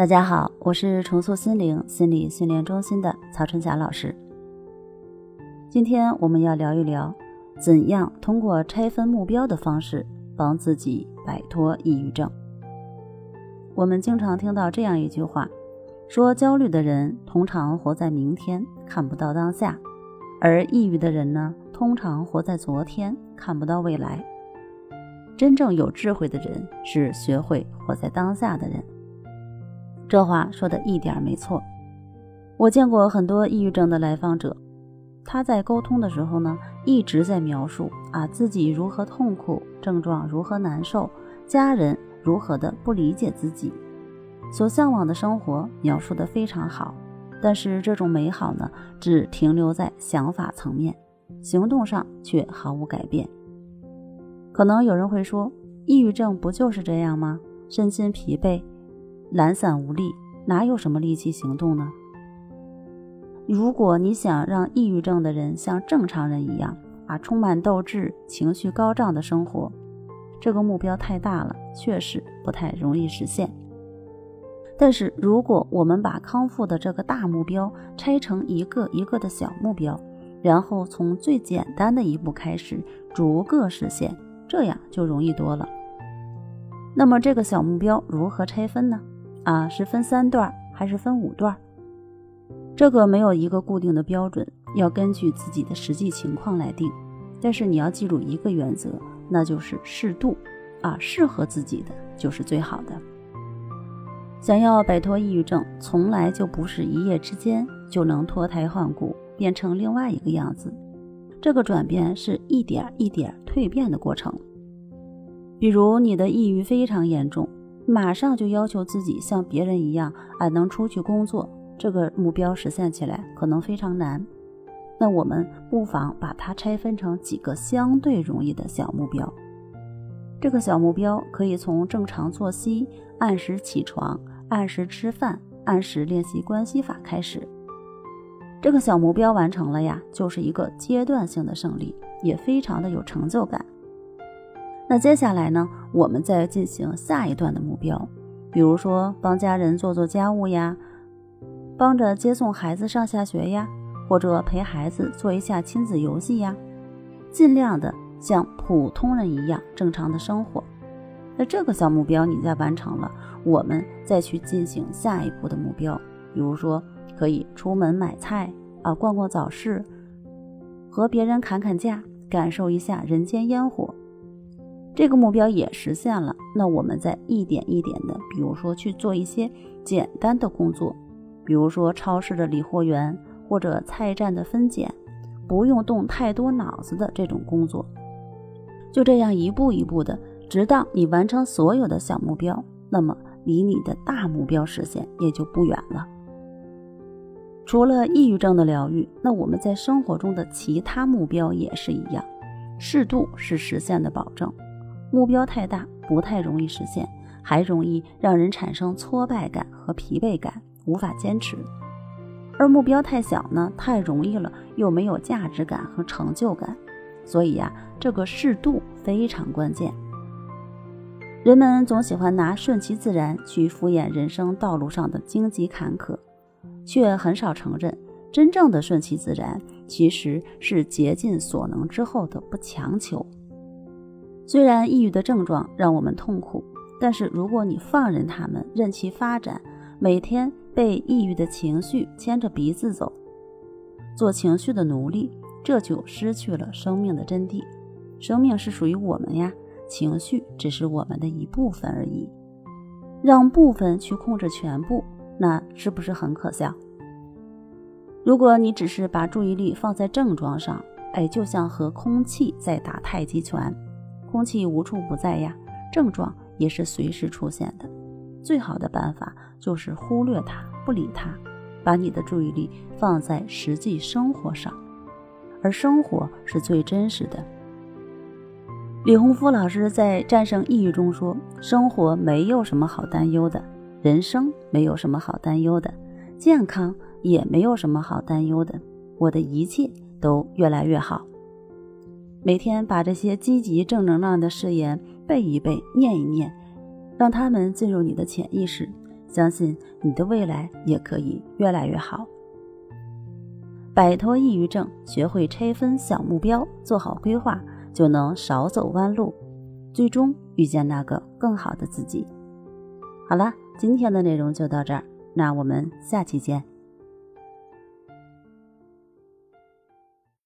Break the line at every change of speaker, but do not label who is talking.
大家好，我是重塑心灵心理训练中心的曹春霞老师。今天我们要聊一聊，怎样通过拆分目标的方式帮自己摆脱抑郁症。我们经常听到这样一句话，说焦虑的人通常活在明天，看不到当下；而抑郁的人呢，通常活在昨天，看不到未来。真正有智慧的人是学会活在当下的人。这话说的一点没错。我见过很多抑郁症的来访者，他在沟通的时候呢，一直在描述啊自己如何痛苦，症状如何难受，家人如何的不理解自己，所向往的生活描述的非常好，但是这种美好呢，只停留在想法层面，行动上却毫无改变。可能有人会说，抑郁症不就是这样吗？身心疲惫。懒散无力，哪有什么力气行动呢？如果你想让抑郁症的人像正常人一样啊，充满斗志、情绪高涨的生活，这个目标太大了，确实不太容易实现。但是，如果我们把康复的这个大目标拆成一个一个的小目标，然后从最简单的一步开始，逐个实现，这样就容易多了。那么，这个小目标如何拆分呢？啊，是分三段还是分五段？这个没有一个固定的标准，要根据自己的实际情况来定。但是你要记住一个原则，那就是适度啊，适合自己的就是最好的。想要摆脱抑郁症，从来就不是一夜之间就能脱胎换骨，变成另外一个样子。这个转变是一点一点蜕变的过程。比如你的抑郁非常严重。马上就要求自己像别人一样，啊，能出去工作，这个目标实现起来可能非常难。那我们不妨把它拆分成几个相对容易的小目标。这个小目标可以从正常作息、按时起床、按时吃饭、按时练习关系法开始。这个小目标完成了呀，就是一个阶段性的胜利，也非常的有成就感。那接下来呢，我们再进行下一段的目标，比如说帮家人做做家务呀，帮着接送孩子上下学呀，或者陪孩子做一下亲子游戏呀，尽量的像普通人一样正常的生活。那这个小目标你再完成了，我们再去进行下一步的目标，比如说可以出门买菜啊，逛逛早市，和别人砍砍价，感受一下人间烟火。这个目标也实现了，那我们再一点一点的，比如说去做一些简单的工作，比如说超市的理货员或者菜站的分拣，不用动太多脑子的这种工作。就这样一步一步的，直到你完成所有的小目标，那么离你的大目标实现也就不远了。除了抑郁症的疗愈，那我们在生活中的其他目标也是一样，适度是实现的保证。目标太大，不太容易实现，还容易让人产生挫败感和疲惫感，无法坚持；而目标太小呢，太容易了，又没有价值感和成就感。所以呀，这个适度非常关键。人们总喜欢拿顺其自然去敷衍人生道路上的荆棘坎坷，却很少承认，真正的顺其自然其实是竭尽所能之后的不强求。虽然抑郁的症状让我们痛苦，但是如果你放任他们任其发展，每天被抑郁的情绪牵着鼻子走，做情绪的奴隶，这就失去了生命的真谛。生命是属于我们呀，情绪只是我们的一部分而已。让部分去控制全部，那是不是很可笑？如果你只是把注意力放在症状上，哎，就像和空气在打太极拳。空气无处不在呀，症状也是随时出现的。最好的办法就是忽略它，不理它，把你的注意力放在实际生活上，而生活是最真实的。李洪福老师在《战胜抑郁》中说：“生活没有什么好担忧的，人生没有什么好担忧的，健康也没有什么好担忧的，我的一切都越来越好。”每天把这些积极正能量的誓言背一背、念一念，让他们进入你的潜意识，相信你的未来也可以越来越好。摆脱抑郁症，学会拆分小目标，做好规划，就能少走弯路，最终遇见那个更好的自己。好了，今天的内容就到这儿，那我们下期见。